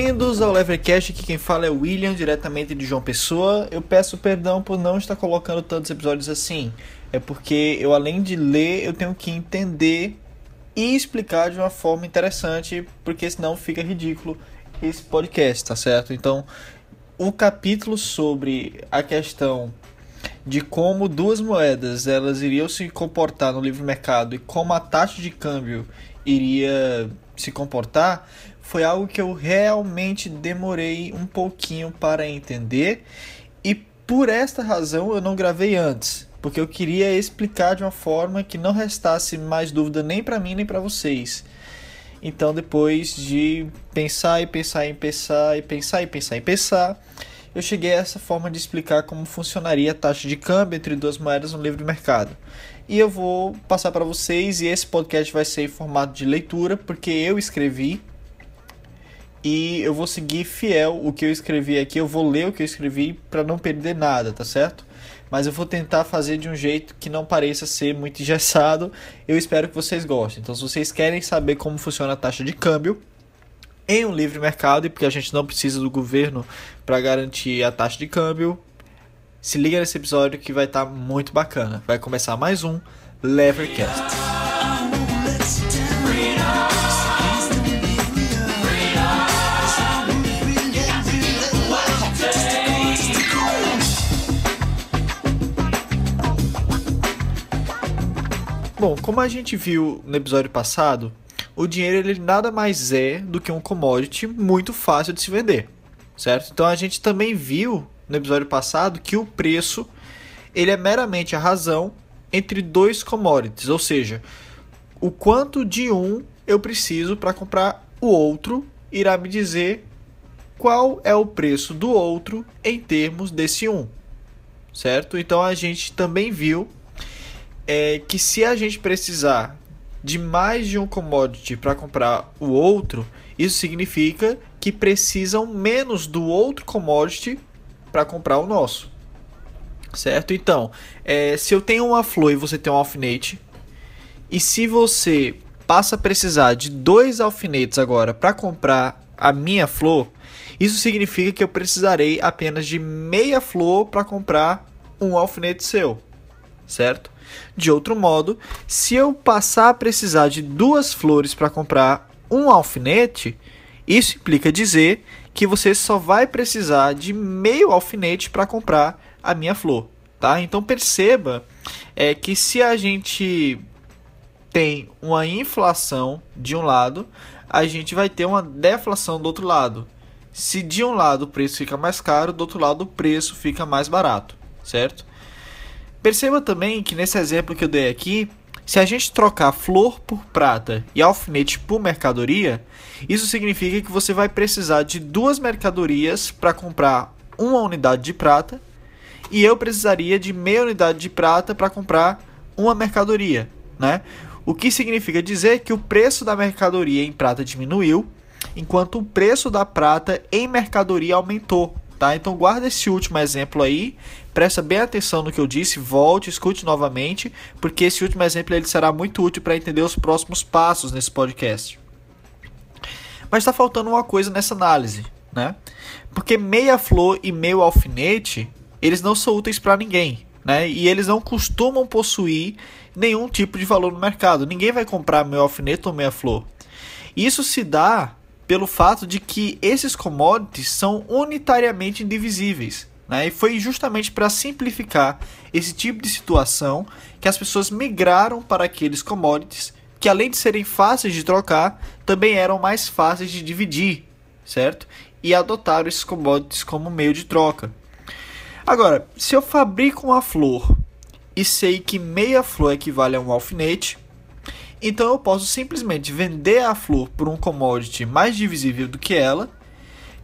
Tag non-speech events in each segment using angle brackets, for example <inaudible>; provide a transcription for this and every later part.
Bem-vindos ao Levercast, aqui quem fala é o William, diretamente de João Pessoa. Eu peço perdão por não estar colocando tantos episódios assim. É porque eu, além de ler, eu tenho que entender e explicar de uma forma interessante, porque senão fica ridículo esse podcast, tá certo? Então, o capítulo sobre a questão de como duas moedas elas iriam se comportar no livre mercado e como a taxa de câmbio iria se comportar foi algo que eu realmente demorei um pouquinho para entender e por esta razão eu não gravei antes, porque eu queria explicar de uma forma que não restasse mais dúvida nem para mim nem para vocês. Então depois de pensar e pensar e pensar e pensar e pensar e pensar, eu cheguei a essa forma de explicar como funcionaria a taxa de câmbio entre duas moedas no livre mercado. E eu vou passar para vocês e esse podcast vai ser em formato de leitura, porque eu escrevi e eu vou seguir fiel o que eu escrevi aqui. Eu vou ler o que eu escrevi para não perder nada, tá certo? Mas eu vou tentar fazer de um jeito que não pareça ser muito engessado. Eu espero que vocês gostem. Então, se vocês querem saber como funciona a taxa de câmbio em um livre mercado e porque a gente não precisa do governo para garantir a taxa de câmbio, se liga nesse episódio que vai estar tá muito bacana. Vai começar mais um Levercast. Bom, como a gente viu no episódio passado, o dinheiro ele nada mais é do que um commodity muito fácil de se vender, certo? Então a gente também viu no episódio passado que o preço ele é meramente a razão entre dois commodities, ou seja, o quanto de um eu preciso para comprar o outro irá me dizer qual é o preço do outro em termos desse um, certo? Então a gente também viu é que se a gente precisar de mais de um commodity para comprar o outro, isso significa que precisam menos do outro commodity para comprar o nosso. Certo? Então, é, se eu tenho uma flor e você tem um alfinete, e se você passa a precisar de dois alfinetes agora para comprar a minha flor, isso significa que eu precisarei apenas de meia flor para comprar um alfinete seu, certo? De outro modo, se eu passar a precisar de duas flores para comprar um alfinete, isso implica dizer que você só vai precisar de meio alfinete para comprar a minha flor, tá? Então perceba é que se a gente tem uma inflação de um lado, a gente vai ter uma deflação do outro lado. Se de um lado o preço fica mais caro, do outro lado o preço fica mais barato, certo? Perceba também que nesse exemplo que eu dei aqui, se a gente trocar flor por prata e alfinete por mercadoria, isso significa que você vai precisar de duas mercadorias para comprar uma unidade de prata e eu precisaria de meia unidade de prata para comprar uma mercadoria, né? O que significa dizer que o preço da mercadoria em prata diminuiu, enquanto o preço da prata em mercadoria aumentou, tá? Então guarda esse último exemplo aí, presta bem atenção no que eu disse, volte, escute novamente, porque esse último exemplo ele será muito útil para entender os próximos passos nesse podcast. Mas está faltando uma coisa nessa análise, né? Porque meia flor e meio alfinete, eles não são úteis para ninguém, né? E eles não costumam possuir nenhum tipo de valor no mercado. Ninguém vai comprar meio alfinete ou meia flor. Isso se dá pelo fato de que esses commodities são unitariamente indivisíveis. Né? E foi justamente para simplificar esse tipo de situação que as pessoas migraram para aqueles commodities que, além de serem fáceis de trocar, também eram mais fáceis de dividir, certo? E adotaram esses commodities como meio de troca. Agora, se eu fabrico uma flor e sei que meia flor equivale a um alfinete, então eu posso simplesmente vender a flor por um commodity mais divisível do que ela,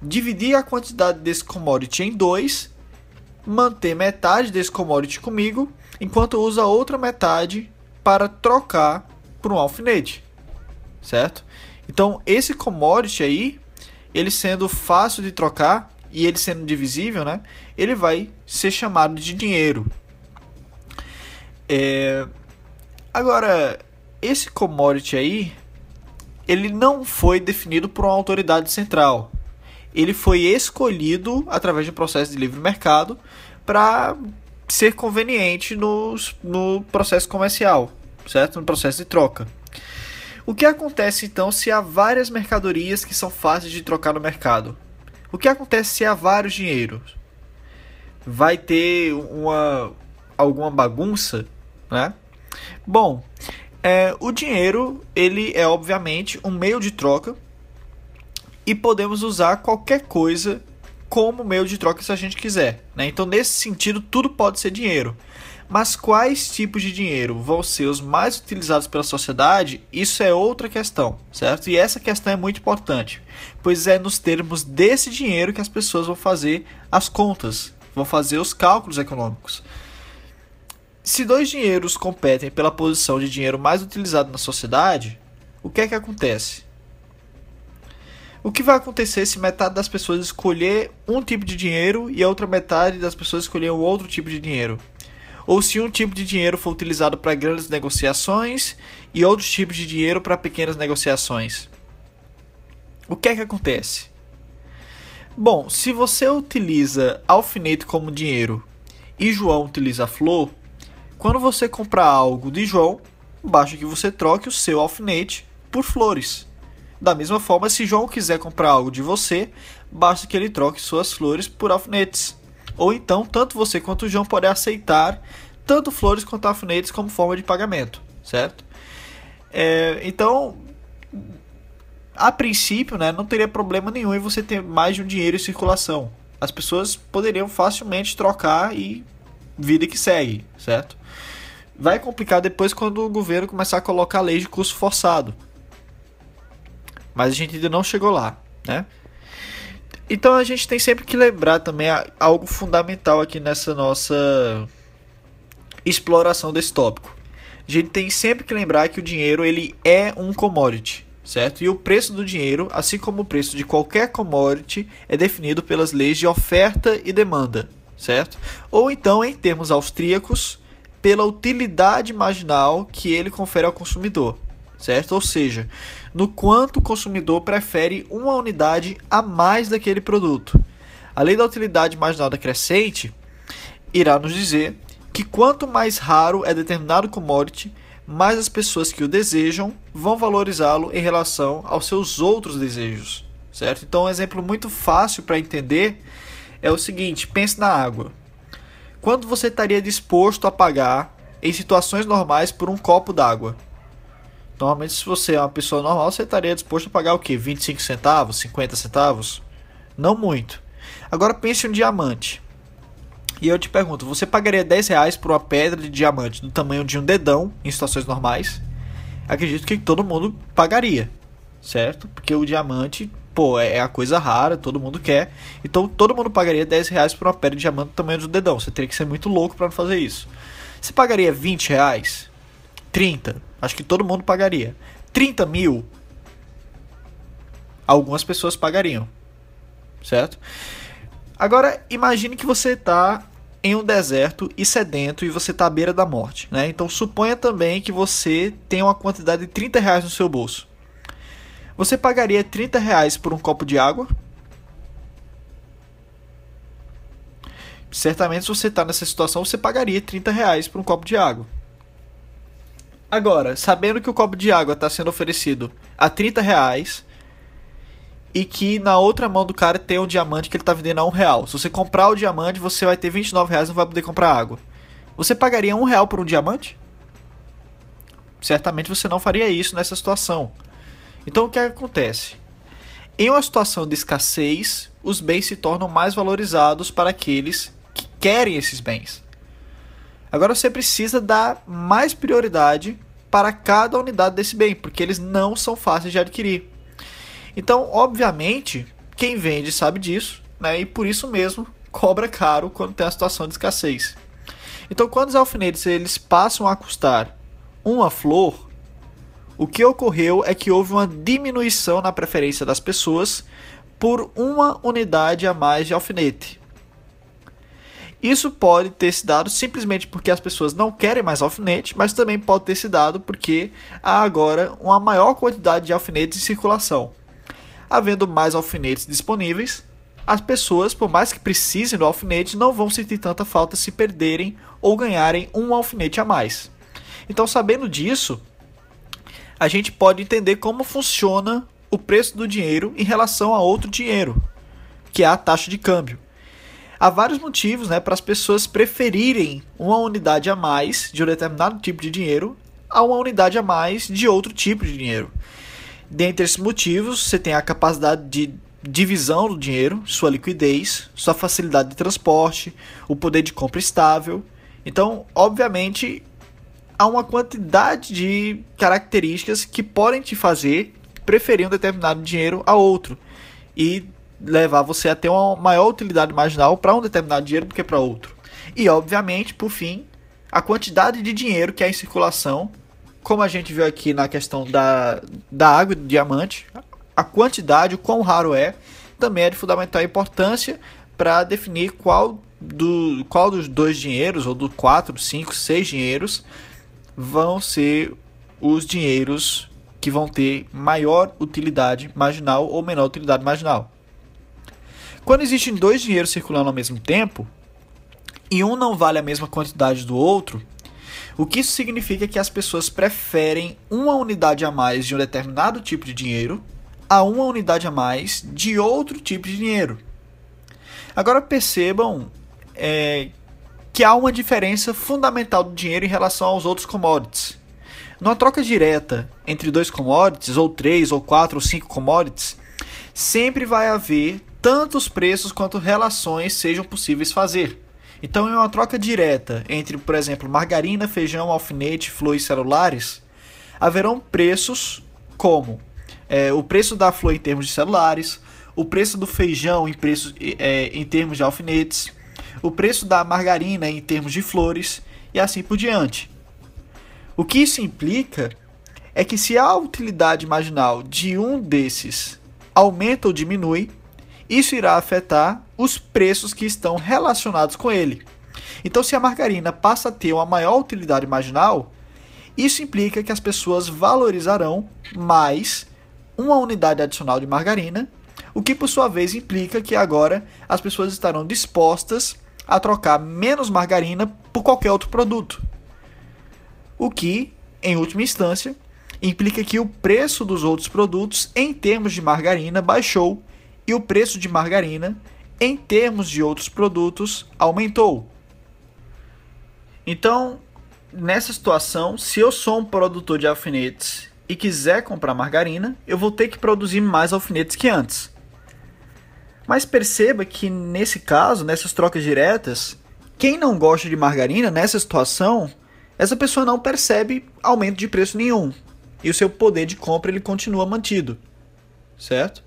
dividir a quantidade desse commodity em dois, manter metade desse commodity comigo, enquanto uso a outra metade para trocar por um alfinete, certo? Então esse commodity aí, ele sendo fácil de trocar e ele sendo divisível, né? Ele vai ser chamado de dinheiro. É... Agora esse commodity aí, ele não foi definido por uma autoridade central. Ele foi escolhido através de um processo de livre mercado para ser conveniente no, no processo comercial, certo? No processo de troca. O que acontece então se há várias mercadorias que são fáceis de trocar no mercado? O que acontece se há vários dinheiros? Vai ter uma alguma bagunça, né? Bom, é, o dinheiro ele é obviamente um meio de troca e podemos usar qualquer coisa como meio de troca se a gente quiser. Né? Então, nesse sentido, tudo pode ser dinheiro. Mas quais tipos de dinheiro vão ser os mais utilizados pela sociedade? Isso é outra questão, certo? E essa questão é muito importante, pois é nos termos desse dinheiro que as pessoas vão fazer as contas, vão fazer os cálculos econômicos. Se dois dinheiros competem pela posição de dinheiro mais utilizado na sociedade, o que é que acontece? O que vai acontecer se metade das pessoas escolher um tipo de dinheiro e a outra metade das pessoas escolher um outro tipo de dinheiro? Ou se um tipo de dinheiro for utilizado para grandes negociações e outros tipos de dinheiro para pequenas negociações? O que é que acontece? Bom, se você utiliza alfinete como dinheiro e João utiliza flor, quando você comprar algo de João, basta que você troque o seu alfinete por flores. Da mesma forma, se João quiser comprar algo de você, basta que ele troque suas flores por alfinetes. Ou então, tanto você quanto o João podem aceitar tanto flores quanto alfinetes como forma de pagamento, certo? É, então, a princípio, né, não teria problema nenhum em você ter mais de um dinheiro em circulação. As pessoas poderiam facilmente trocar e vida que segue, certo? Vai complicar depois quando o governo começar a colocar a lei de curso forçado. Mas a gente ainda não chegou lá, né? Então a gente tem sempre que lembrar também algo fundamental aqui nessa nossa exploração desse tópico. A gente tem sempre que lembrar que o dinheiro ele é um commodity, certo? E o preço do dinheiro, assim como o preço de qualquer commodity, é definido pelas leis de oferta e demanda, certo? Ou então, em termos austríacos, pela utilidade marginal que ele confere ao consumidor certo? Ou seja, no quanto o consumidor prefere uma unidade a mais daquele produto. A lei da utilidade marginal decrescente irá nos dizer que quanto mais raro é determinado commodity, mais as pessoas que o desejam vão valorizá-lo em relação aos seus outros desejos, certo? Então, um exemplo muito fácil para entender é o seguinte: pense na água. Quando você estaria disposto a pagar em situações normais por um copo d'água? Normalmente, se você é uma pessoa normal, você estaria disposto a pagar o quê? 25 centavos? 50 centavos? Não muito. Agora pense em um diamante. E eu te pergunto, você pagaria 10 reais por uma pedra de diamante do tamanho de um dedão em situações normais? Acredito que todo mundo pagaria, certo? Porque o diamante, pô, é, é a coisa rara, todo mundo quer. Então todo mundo pagaria 10 reais por uma pedra de diamante do tamanho do dedão. Você teria que ser muito louco para não fazer isso. Você pagaria 20 reais? 30? Acho que todo mundo pagaria. 30 mil, algumas pessoas pagariam. Certo? Agora, imagine que você está em um deserto e sedento e você está à beira da morte. Né? Então, suponha também que você tem uma quantidade de 30 reais no seu bolso. Você pagaria 30 reais por um copo de água? Certamente, se você está nessa situação, você pagaria 30 reais por um copo de água. Agora, sabendo que o copo de água está sendo oferecido a 30 reais e que na outra mão do cara tem um diamante que ele está vendendo a um real. Se você comprar o diamante, você vai ter 29 reais e não vai poder comprar água. Você pagaria um real por um diamante? Certamente você não faria isso nessa situação. Então o que acontece? Em uma situação de escassez, os bens se tornam mais valorizados para aqueles que querem esses bens. Agora você precisa dar mais prioridade para cada unidade desse bem, porque eles não são fáceis de adquirir. Então, obviamente, quem vende sabe disso, né? E por isso mesmo cobra caro quando tem a situação de escassez. Então, quando os alfinetes eles passam a custar uma flor, o que ocorreu é que houve uma diminuição na preferência das pessoas por uma unidade a mais de alfinete. Isso pode ter se dado simplesmente porque as pessoas não querem mais alfinete, mas também pode ter se dado porque há agora uma maior quantidade de alfinetes em circulação. Havendo mais alfinetes disponíveis, as pessoas, por mais que precisem do alfinete, não vão sentir tanta falta se perderem ou ganharem um alfinete a mais. Então, sabendo disso, a gente pode entender como funciona o preço do dinheiro em relação a outro dinheiro, que é a taxa de câmbio há vários motivos né, para as pessoas preferirem uma unidade a mais de um determinado tipo de dinheiro a uma unidade a mais de outro tipo de dinheiro. Dentre esses motivos, você tem a capacidade de divisão do dinheiro, sua liquidez, sua facilidade de transporte, o poder de compra estável. Então, obviamente, há uma quantidade de características que podem te fazer preferir um determinado dinheiro a outro. E levar você a ter uma maior utilidade marginal para um determinado dinheiro do que para outro. E, obviamente, por fim, a quantidade de dinheiro que há em circulação, como a gente viu aqui na questão da, da água e do diamante, a quantidade, o quão raro é, também é de fundamental importância para definir qual, do, qual dos dois dinheiros, ou dos quatro, cinco, seis dinheiros, vão ser os dinheiros que vão ter maior utilidade marginal ou menor utilidade marginal. Quando existem dois dinheiros circulando ao mesmo tempo, e um não vale a mesma quantidade do outro, o que isso significa é que as pessoas preferem uma unidade a mais de um determinado tipo de dinheiro a uma unidade a mais de outro tipo de dinheiro. Agora percebam é, que há uma diferença fundamental do dinheiro em relação aos outros commodities. Numa troca direta entre dois commodities, ou três, ou quatro, ou cinco commodities, sempre vai haver tantos preços quanto relações sejam possíveis fazer. Então, em uma troca direta entre, por exemplo, margarina, feijão, alfinete, flor e celulares, haverão preços como é, o preço da flor em termos de celulares, o preço do feijão em, preços, é, em termos de alfinetes, o preço da margarina em termos de flores e assim por diante. O que isso implica é que se a utilidade marginal de um desses aumenta ou diminui, isso irá afetar os preços que estão relacionados com ele. Então, se a margarina passa a ter uma maior utilidade marginal, isso implica que as pessoas valorizarão mais uma unidade adicional de margarina, o que por sua vez implica que agora as pessoas estarão dispostas a trocar menos margarina por qualquer outro produto. O que, em última instância, implica que o preço dos outros produtos em termos de margarina baixou e o preço de margarina, em termos de outros produtos, aumentou. Então, nessa situação, se eu sou um produtor de alfinetes e quiser comprar margarina, eu vou ter que produzir mais alfinetes que antes. Mas perceba que nesse caso, nessas trocas diretas, quem não gosta de margarina nessa situação, essa pessoa não percebe aumento de preço nenhum e o seu poder de compra ele continua mantido, certo?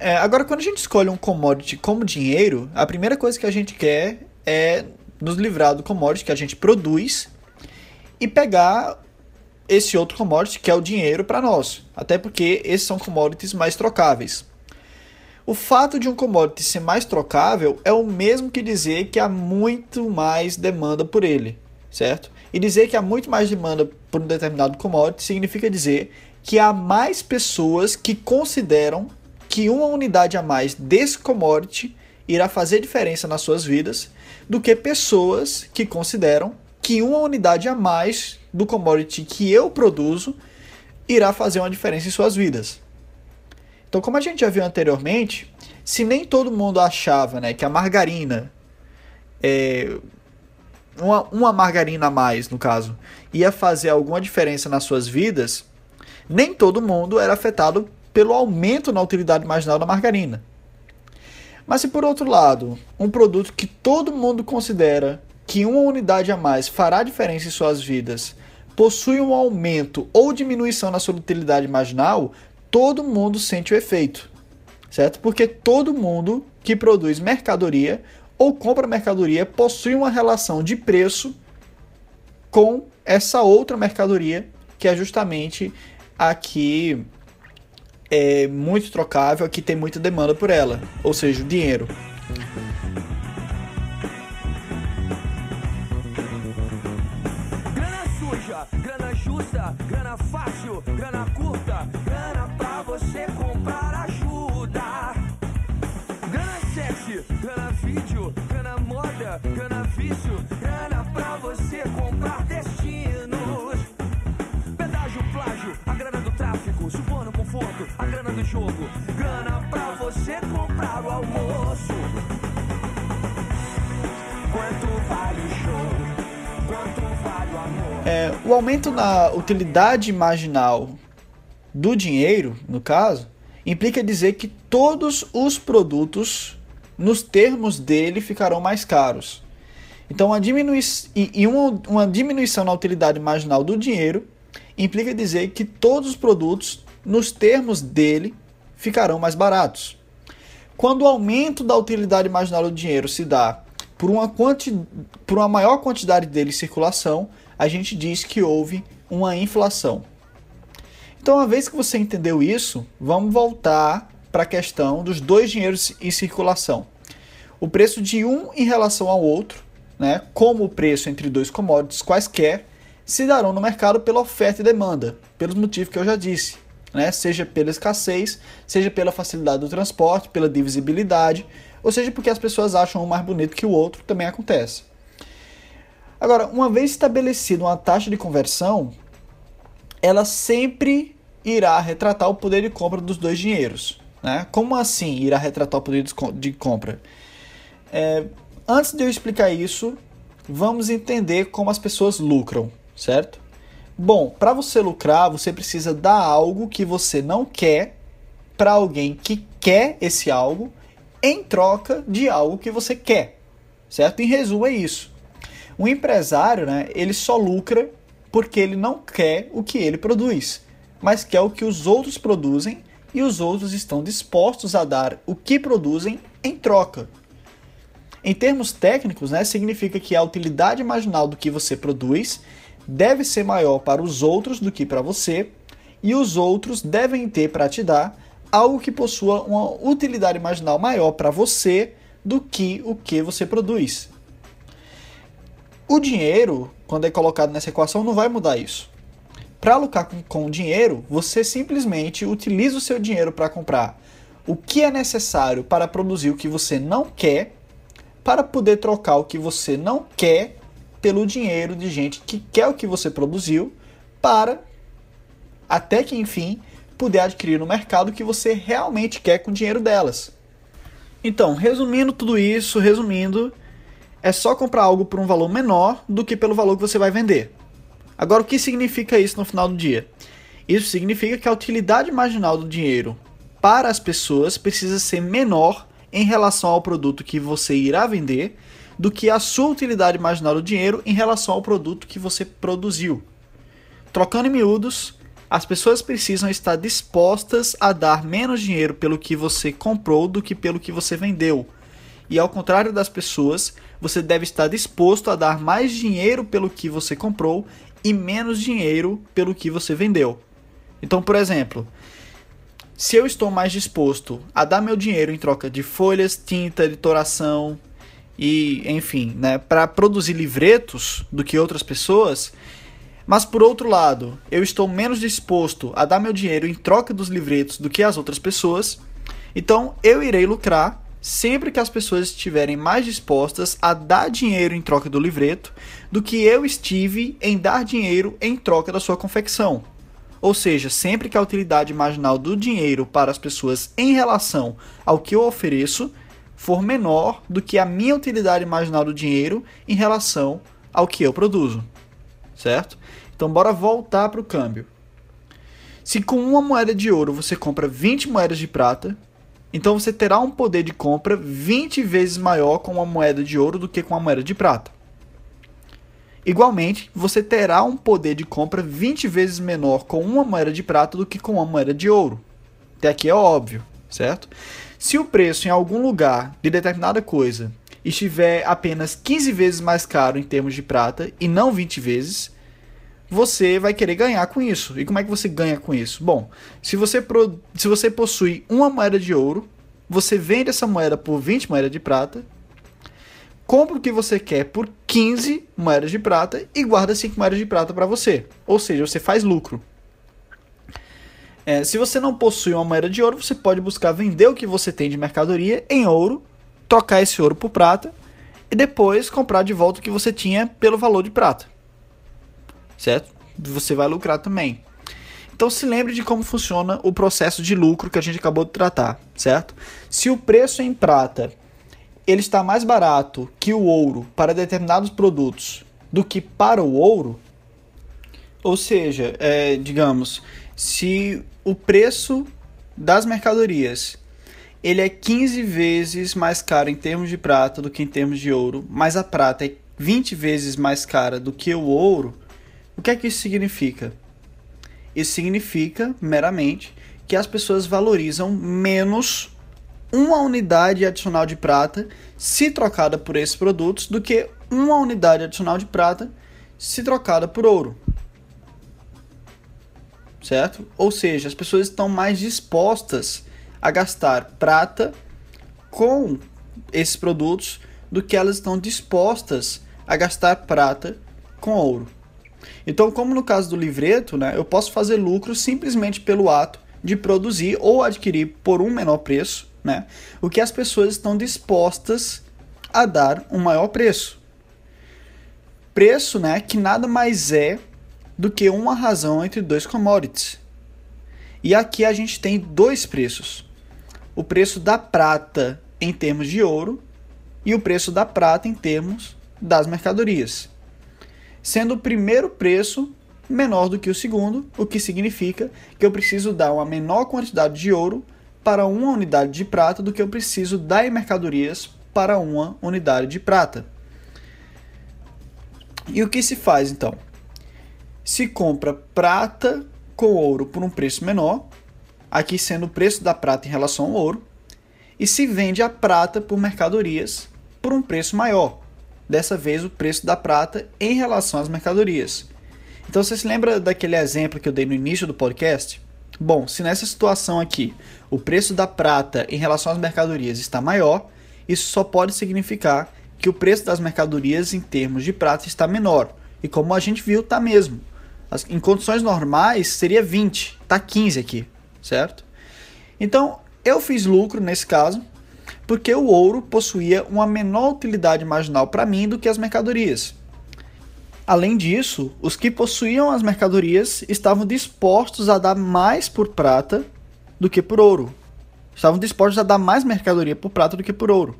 É, agora, quando a gente escolhe um commodity como dinheiro, a primeira coisa que a gente quer é nos livrar do commodity que a gente produz e pegar esse outro commodity que é o dinheiro para nós. Até porque esses são commodities mais trocáveis. O fato de um commodity ser mais trocável é o mesmo que dizer que há muito mais demanda por ele, certo? E dizer que há muito mais demanda por um determinado commodity significa dizer que há mais pessoas que consideram que uma unidade a mais desse commodity irá fazer diferença nas suas vidas do que pessoas que consideram que uma unidade a mais do commodity que eu produzo irá fazer uma diferença em suas vidas. Então, como a gente já viu anteriormente, se nem todo mundo achava né, que a margarina, é, uma, uma margarina a mais no caso, ia fazer alguma diferença nas suas vidas, nem todo mundo era afetado pelo aumento na utilidade marginal da margarina. Mas se por outro lado, um produto que todo mundo considera que uma unidade a mais fará diferença em suas vidas possui um aumento ou diminuição na sua utilidade marginal, todo mundo sente o efeito, certo? Porque todo mundo que produz mercadoria ou compra mercadoria possui uma relação de preço com essa outra mercadoria que é justamente a que é muito trocável, aqui tem muita demanda por ela, ou seja, o dinheiro. Grana suja, grana justa, grana fácil, grana curta. É, o aumento na utilidade marginal do dinheiro, no caso, implica dizer que todos os produtos, nos termos dele, ficarão mais caros. Então, uma diminui e, e uma, uma diminuição na utilidade marginal do dinheiro implica dizer que todos os produtos, nos termos dele, ficarão mais baratos. Quando o aumento da utilidade marginal do dinheiro se dá por uma, quanti, por uma maior quantidade dele em circulação, a gente diz que houve uma inflação. Então, uma vez que você entendeu isso, vamos voltar para a questão dos dois dinheiros em circulação. O preço de um em relação ao outro, né, como o preço entre dois commodities quaisquer, se darão no mercado pela oferta e demanda, pelos motivos que eu já disse, né, seja pela escassez, seja pela facilidade do transporte, pela divisibilidade, ou seja porque as pessoas acham um mais bonito que o outro, também acontece. Agora, uma vez estabelecida uma taxa de conversão, ela sempre irá retratar o poder de compra dos dois dinheiros. Né? Como assim irá retratar o poder de compra? É, antes de eu explicar isso, vamos entender como as pessoas lucram, certo? Bom, para você lucrar, você precisa dar algo que você não quer para alguém que quer esse algo em troca de algo que você quer, certo? Em resumo é isso. O empresário, né, ele só lucra porque ele não quer o que ele produz, mas quer o que os outros produzem e os outros estão dispostos a dar o que produzem em troca. Em termos técnicos, né, significa que a utilidade marginal do que você produz deve ser maior para os outros do que para você, e os outros devem ter para te dar algo que possua uma utilidade marginal maior para você do que o que você produz. O dinheiro, quando é colocado nessa equação, não vai mudar isso. Para lucrar com, com dinheiro, você simplesmente utiliza o seu dinheiro para comprar o que é necessário para produzir o que você não quer, para poder trocar o que você não quer pelo dinheiro de gente que quer o que você produziu, para até que enfim puder adquirir no mercado o que você realmente quer com o dinheiro delas. Então, resumindo tudo isso, resumindo, é só comprar algo por um valor menor do que pelo valor que você vai vender. Agora, o que significa isso no final do dia? Isso significa que a utilidade marginal do dinheiro para as pessoas precisa ser menor em relação ao produto que você irá vender do que a sua utilidade marginal do dinheiro em relação ao produto que você produziu. Trocando em miúdos, as pessoas precisam estar dispostas a dar menos dinheiro pelo que você comprou do que pelo que você vendeu. E ao contrário das pessoas, você deve estar disposto a dar mais dinheiro pelo que você comprou e menos dinheiro pelo que você vendeu. Então, por exemplo, se eu estou mais disposto a dar meu dinheiro em troca de folhas, tinta, editoração e, enfim, né, para produzir livretos do que outras pessoas, mas por outro lado, eu estou menos disposto a dar meu dinheiro em troca dos livretos do que as outras pessoas, então eu irei lucrar sempre que as pessoas estiverem mais dispostas a dar dinheiro em troca do livreto do que eu estive em dar dinheiro em troca da sua confecção. Ou seja, sempre que a utilidade marginal do dinheiro para as pessoas em relação ao que eu ofereço for menor do que a minha utilidade marginal do dinheiro em relação ao que eu produzo. Certo? Então bora voltar para o câmbio. Se com uma moeda de ouro você compra 20 moedas de prata, então você terá um poder de compra 20 vezes maior com uma moeda de ouro do que com uma moeda de prata. Igualmente, você terá um poder de compra 20 vezes menor com uma moeda de prata do que com uma moeda de ouro. Até aqui é óbvio, certo? Se o preço em algum lugar de determinada coisa estiver apenas 15 vezes mais caro em termos de prata e não 20 vezes, você vai querer ganhar com isso. E como é que você ganha com isso? Bom, se você, pro, se você possui uma moeda de ouro, você vende essa moeda por 20 moedas de prata. compra o que você quer por 15 moedas de prata e guarda 5 moedas de prata para você. Ou seja, você faz lucro. É, se você não possui uma moeda de ouro, você pode buscar vender o que você tem de mercadoria em ouro, trocar esse ouro por prata e depois comprar de volta o que você tinha pelo valor de prata. Certo? Você vai lucrar também. Então se lembre de como funciona o processo de lucro que a gente acabou de tratar, certo? Se o preço em prata ele está mais barato que o ouro para determinados produtos do que para o ouro, ou seja, é, digamos, se o preço das mercadorias ele é 15 vezes mais caro em termos de prata do que em termos de ouro, mas a prata é 20 vezes mais cara do que o ouro, o que é que isso significa? Isso significa meramente que as pessoas valorizam menos uma unidade adicional de prata se trocada por esses produtos do que uma unidade adicional de prata se trocada por ouro. Certo? Ou seja, as pessoas estão mais dispostas a gastar prata com esses produtos do que elas estão dispostas a gastar prata com ouro. Então, como no caso do livreto, né, eu posso fazer lucro simplesmente pelo ato de produzir ou adquirir por um menor preço, né, o que as pessoas estão dispostas a dar um maior preço. Preço né, que nada mais é do que uma razão entre dois commodities. E aqui a gente tem dois preços: o preço da prata em termos de ouro e o preço da prata em termos das mercadorias sendo o primeiro preço menor do que o segundo, o que significa que eu preciso dar uma menor quantidade de ouro para uma unidade de prata do que eu preciso dar em mercadorias para uma unidade de prata. E o que se faz então? Se compra prata com ouro por um preço menor, aqui sendo o preço da prata em relação ao ouro, e se vende a prata por mercadorias por um preço maior, dessa vez o preço da prata em relação às mercadorias. Então você se lembra daquele exemplo que eu dei no início do podcast? Bom, se nessa situação aqui o preço da prata em relação às mercadorias está maior, isso só pode significar que o preço das mercadorias em termos de prata está menor. E como a gente viu, está mesmo. Em condições normais seria 20, está 15 aqui, certo? Então eu fiz lucro nesse caso, porque o ouro possuía uma menor utilidade marginal para mim do que as mercadorias. Além disso, os que possuíam as mercadorias estavam dispostos a dar mais por prata do que por ouro. Estavam dispostos a dar mais mercadoria por prata do que por ouro,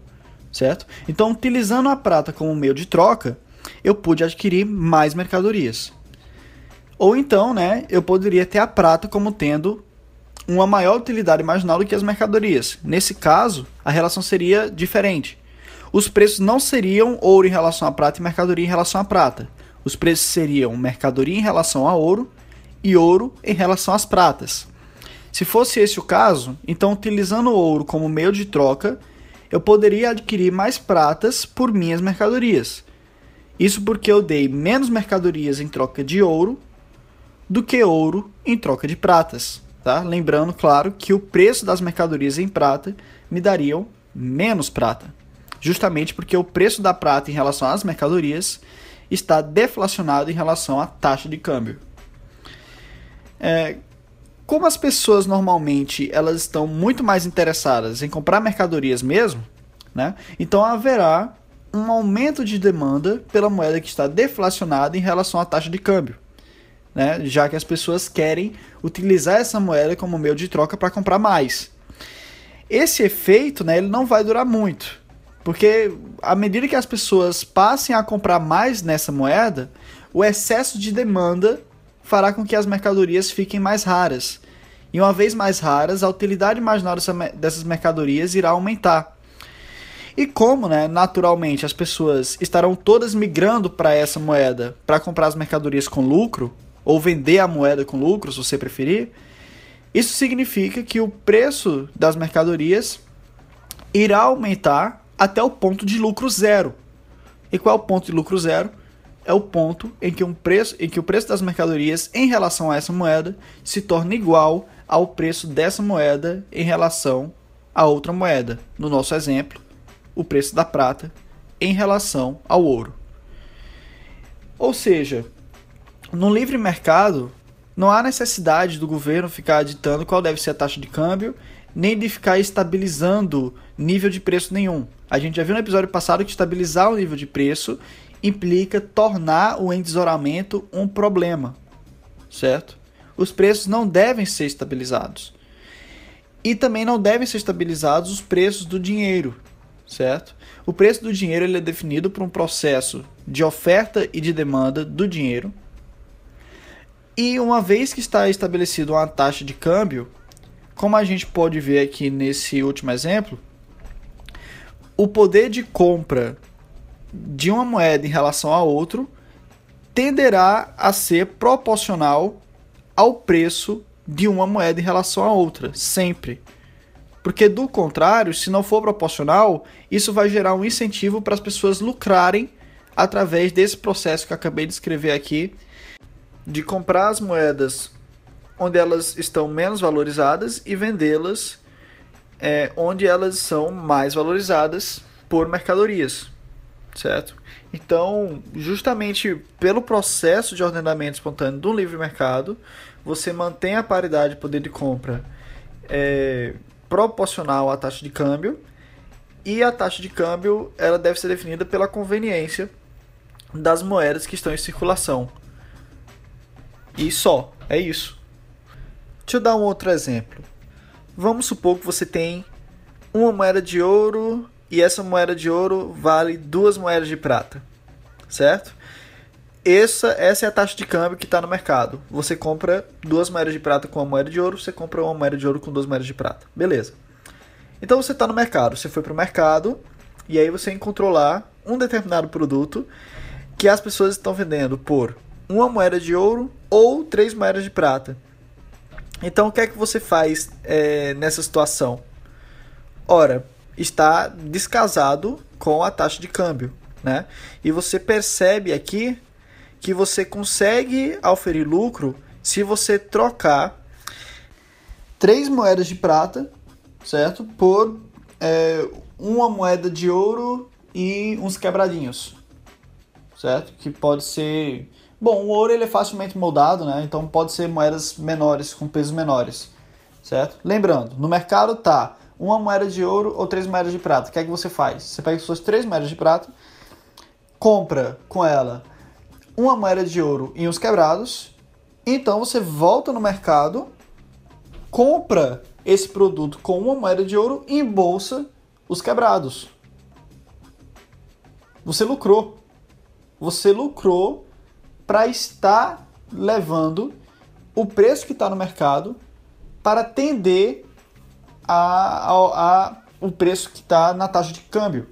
certo? Então, utilizando a prata como meio de troca, eu pude adquirir mais mercadorias. Ou então, né, eu poderia ter a prata como tendo uma maior utilidade marginal do que as mercadorias. Nesse caso, a relação seria diferente. Os preços não seriam ouro em relação à prata e mercadoria em relação à prata. Os preços seriam mercadoria em relação a ouro e ouro em relação às pratas. Se fosse esse o caso, então utilizando o ouro como meio de troca, eu poderia adquirir mais pratas por minhas mercadorias. Isso porque eu dei menos mercadorias em troca de ouro do que ouro em troca de pratas. Tá? Lembrando, claro, que o preço das mercadorias em prata me dariam menos prata, justamente porque o preço da prata em relação às mercadorias está deflacionado em relação à taxa de câmbio. É, como as pessoas normalmente elas estão muito mais interessadas em comprar mercadorias mesmo, né? Então haverá um aumento de demanda pela moeda que está deflacionada em relação à taxa de câmbio né? já que as pessoas querem utilizar essa moeda como meio de troca para comprar mais. Esse efeito né, ele não vai durar muito, porque à medida que as pessoas passem a comprar mais nessa moeda, o excesso de demanda fará com que as mercadorias fiquem mais raras. E uma vez mais raras, a utilidade marginal dessas mercadorias irá aumentar. E como, né, naturalmente, as pessoas estarão todas migrando para essa moeda para comprar as mercadorias com lucro, ou vender a moeda com lucro, se você preferir, isso significa que o preço das mercadorias irá aumentar até o ponto de lucro zero. E qual é o ponto de lucro zero? É o ponto em que, um preço, em que o preço das mercadorias em relação a essa moeda se torna igual ao preço dessa moeda em relação a outra moeda. No nosso exemplo, o preço da prata em relação ao ouro. Ou seja, no livre mercado, não há necessidade do governo ficar ditando qual deve ser a taxa de câmbio, nem de ficar estabilizando nível de preço nenhum. A gente já viu no episódio passado que estabilizar o nível de preço implica tornar o endesouramento um problema, certo? Os preços não devem ser estabilizados. E também não devem ser estabilizados os preços do dinheiro, certo? O preço do dinheiro ele é definido por um processo de oferta e de demanda do dinheiro. E uma vez que está estabelecido uma taxa de câmbio, como a gente pode ver aqui nesse último exemplo, o poder de compra de uma moeda em relação a outro tenderá a ser proporcional ao preço de uma moeda em relação a outra, sempre. Porque do contrário, se não for proporcional, isso vai gerar um incentivo para as pessoas lucrarem através desse processo que acabei de escrever aqui, de comprar as moedas onde elas estão menos valorizadas e vendê-las é, onde elas são mais valorizadas por mercadorias, certo? Então, justamente pelo processo de ordenamento espontâneo do livre mercado, você mantém a paridade de poder de compra é, proporcional à taxa de câmbio e a taxa de câmbio ela deve ser definida pela conveniência das moedas que estão em circulação. E só, é isso. Deixa eu dar um outro exemplo. Vamos supor que você tem uma moeda de ouro e essa moeda de ouro vale duas moedas de prata, certo? Essa, essa é a taxa de câmbio que está no mercado. Você compra duas moedas de prata com uma moeda de ouro, você compra uma moeda de ouro com duas moedas de prata. Beleza. Então você está no mercado, você foi para o mercado e aí você encontrou lá um determinado produto que as pessoas estão vendendo por uma moeda de ouro ou três moedas de prata. Então o que é que você faz é, nessa situação? Ora, está descasado com a taxa de câmbio, né? E você percebe aqui que você consegue oferir lucro se você trocar três moedas de prata, certo? Por é, uma moeda de ouro e uns quebradinhos, certo? Que pode ser... Bom, o ouro ele é facilmente moldado, né? Então pode ser moedas menores, com pesos menores, certo? Lembrando, no mercado tá uma moeda de ouro ou três moedas de prata. O que é que você faz? Você pega suas três moedas de prata, compra com ela uma moeda de ouro e uns quebrados. Então você volta no mercado, compra esse produto com uma moeda de ouro e embolsa os quebrados. Você lucrou. Você lucrou para estar levando o preço que está no mercado para atender a, a, a o preço que está na taxa de câmbio,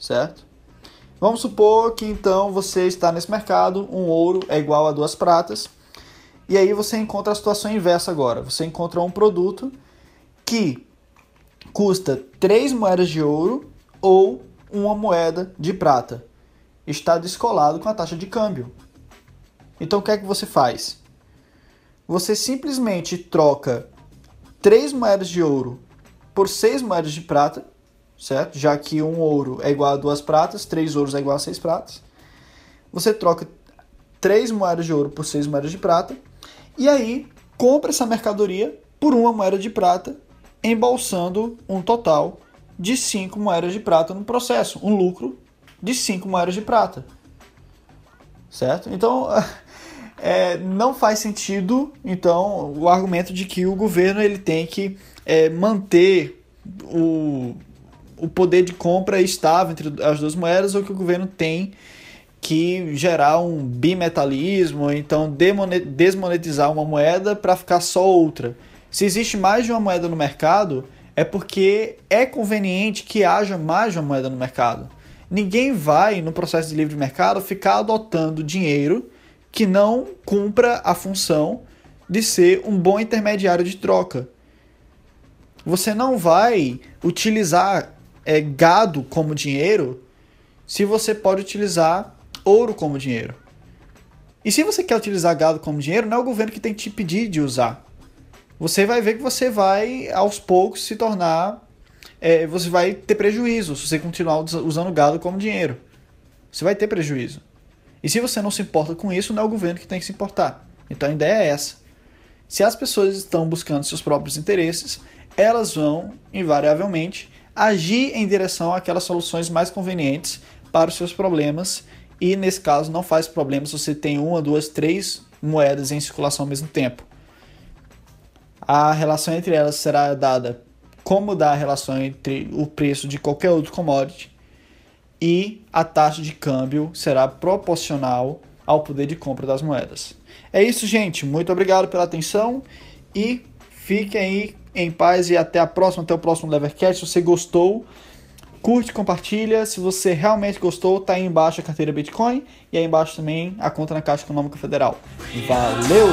certo? Vamos supor que então você está nesse mercado, um ouro é igual a duas pratas, e aí você encontra a situação inversa agora. Você encontra um produto que custa três moedas de ouro ou uma moeda de prata. Está descolado com a taxa de câmbio. Então o que é que você faz? Você simplesmente troca três moedas de ouro por seis moedas de prata certo? Já que um ouro é igual a duas pratas, três ouros é igual a seis pratas. Você troca três moedas de ouro por seis moedas de prata e aí compra essa mercadoria por uma moeda de prata, embolsando um total de cinco moedas de prata no processo, um lucro de cinco moedas de prata, certo? Então <laughs> é, não faz sentido então o argumento de que o governo ele tem que é, manter o o poder de compra estável entre as duas moedas ou que o governo tem que gerar um bimetalismo, então desmonetizar uma moeda para ficar só outra. Se existe mais de uma moeda no mercado, é porque é conveniente que haja mais de uma moeda no mercado. Ninguém vai, no processo de livre mercado, ficar adotando dinheiro que não cumpra a função de ser um bom intermediário de troca. Você não vai utilizar é, gado como dinheiro se você pode utilizar ouro como dinheiro. E se você quer utilizar gado como dinheiro, não é o governo que tem que te pedir de usar. Você vai ver que você vai, aos poucos, se tornar é, você vai ter prejuízo se você continuar usando gado como dinheiro. Você vai ter prejuízo. E se você não se importa com isso, não é o governo que tem que se importar. Então a ideia é essa. Se as pessoas estão buscando seus próprios interesses, elas vão, invariavelmente, agir em direção àquelas soluções mais convenientes para os seus problemas. E nesse caso, não faz problema se você tem uma, duas, três moedas em circulação ao mesmo tempo. A relação entre elas será dada como dá a relação entre o preço de qualquer outro commodity e a taxa de câmbio será proporcional ao poder de compra das moedas. É isso, gente. Muito obrigado pela atenção e fiquem aí em paz e até a próxima, até o próximo Levercast. Se você gostou, curte, compartilha. Se você realmente gostou, tá aí embaixo a carteira Bitcoin e aí embaixo também a conta na Caixa Econômica Federal. Valeu!